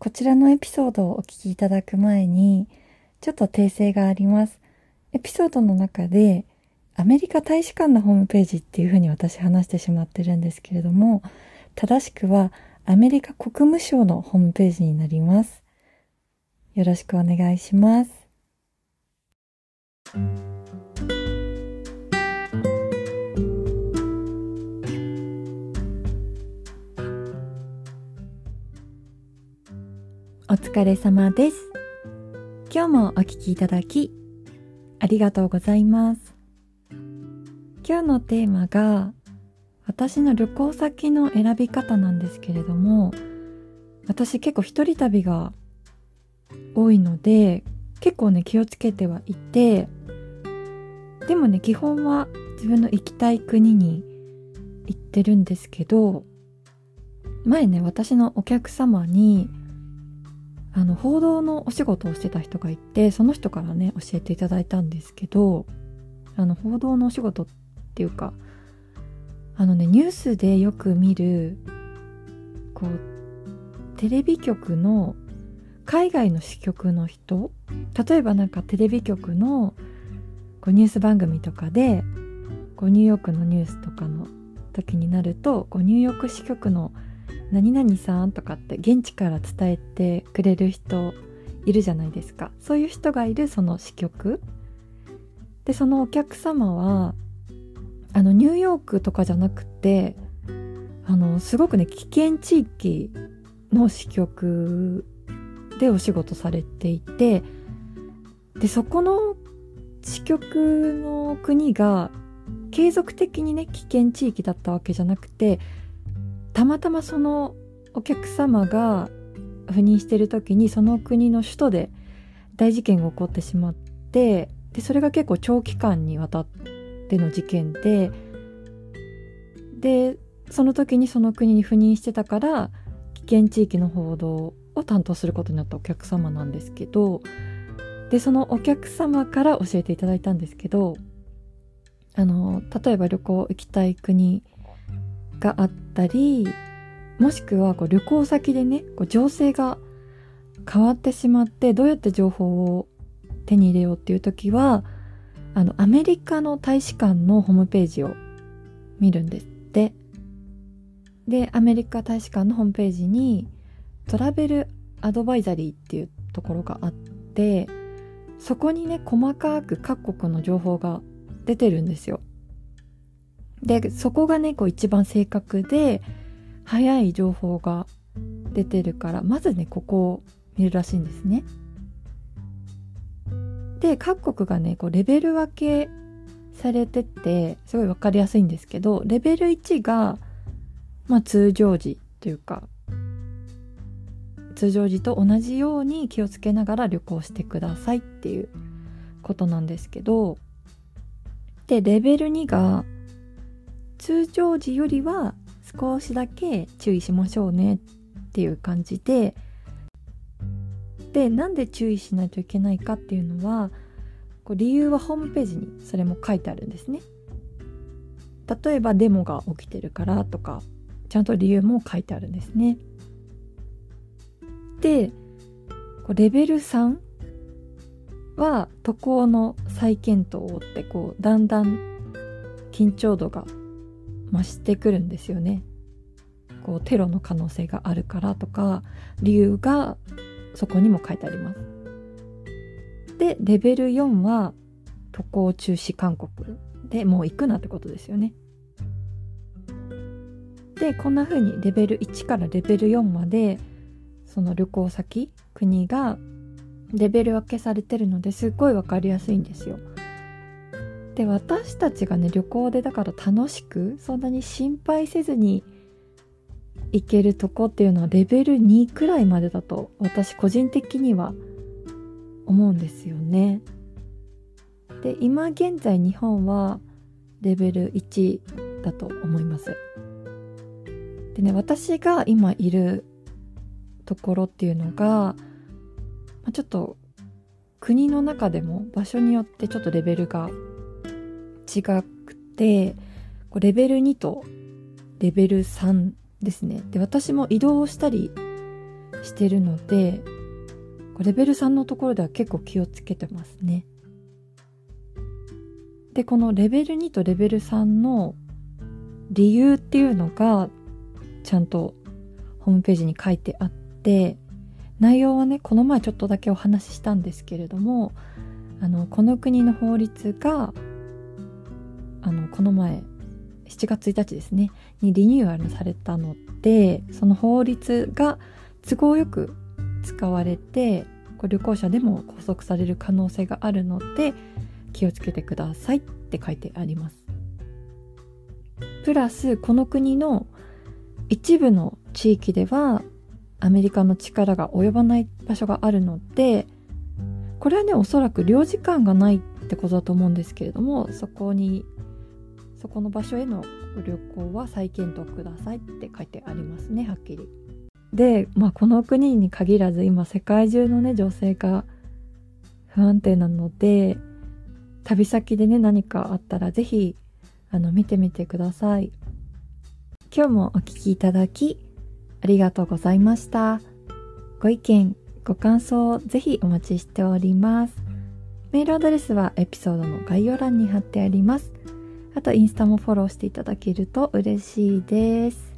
こちらのエピソードをお聞きいただく前に、ちょっと訂正があります。エピソードの中で、アメリカ大使館のホームページっていうふうに私話してしまってるんですけれども、正しくはアメリカ国務省のホームページになります。よろしくお願いします。お疲れ様です。今日もお聴きいただき、ありがとうございます。今日のテーマが、私の旅行先の選び方なんですけれども、私結構一人旅が多いので、結構ね、気をつけてはいて、でもね、基本は自分の行きたい国に行ってるんですけど、前ね、私のお客様に、あの報道のお仕事をしてた人がいてその人からね教えていただいたんですけどあの報道のお仕事っていうかあのねニュースでよく見るこうテレビ局の海外の支局の人例えばなんかテレビ局のこうニュース番組とかでこうニューヨークのニュースとかの時になるとこうニューヨーク支局の何々さんとかって現地から伝えてくれる人いるじゃないですか。そういう人がいるその支局。でそのお客様はあのニューヨークとかじゃなくてあのすごくね危険地域の支局でお仕事されていてでそこの支局の国が継続的にね危険地域だったわけじゃなくてたまたまそのお客様が赴任してる時にその国の首都で大事件が起こってしまってでそれが結構長期間にわたっての事件ででその時にその国に赴任してたから危険地域の報道を担当することになったお客様なんですけどでそのお客様から教えていただいたんですけどあの例えば旅行行きたい国があったりもしくはこう旅行先でねこう情勢が変わってしまってどうやって情報を手に入れようっていう時はあのアメリカの大使館のホームページを見るんですって。でアメリカ大使館のホームページにトラベルアドバイザリーっていうところがあってそこにね細かく各国の情報が出てるんですよ。でそこがねこう一番正確で早い情報が出てるからまずねここを見るらしいんですね。で各国がねこうレベル分けされててすごい分かりやすいんですけどレベル1が、まあ、通常時というか通常時と同じように気をつけながら旅行してくださいっていうことなんですけどでレベル2が通常時よりは少しだけ注意しましょうねっていう感じででなんで注意しないといけないかっていうのはこう理由はホームページにそれも書いてあるんですね。例えばデモが起きてるからとかちゃんと理由も書いてあるんですね。でこうレベル3は渡航の再検討をってこうだんだん緊張度が増してくるんですよね。こうテロの可能性があるからとか理由がそこにも書いてあります。でレベル4は渡航中止勧告でもう行くなってことですよね。でこんな風にレベル1からレベル4までその旅行先国がレベル分けされてるのですっごい分かりやすいんですよ。で私たちがね旅行でだから楽しくそんなに心配せずに行けるとこっていうのはレベル2くらいまでだと私個人的には思うんですよね。で今現在日本はレベル1だと思います。でね私が今いるところっていうのがまちょっと国の中でも場所によってちょっとレベルが違くてレベル2とレベル3ですねで私も移動したりしてるのでレベル3のところでは結構気をつけてますね。でこのレベル2とレベル3の理由っていうのがちゃんとホームページに書いてあって内容はねこの前ちょっとだけお話ししたんですけれどもあのこの国の法律があのこの前7月1日ですねにリニューアルされたのでその法律が都合よく使われて旅行者でも拘束される可能性があるので気をつけてくださいって書いてあります。プラスこの国の一部の地域ではアメリカの力が及ばない場所があるのでこれはねおそらく領事館がないってことだと思うんですけれどもそこにそこの場所への旅行は再検討くださいって書いてありますねはっきり。で、まあ、この国に限らず今世界中のね女性が不安定なので旅先でね何かあったら是非あの見てみてください。今日もお聴きいただきありがとうございました。ご意見ご感想ぜひお待ちしております。メールアドレスはエピソードの概要欄に貼ってあります。あとインスタもフォローしていただけると嬉しいです。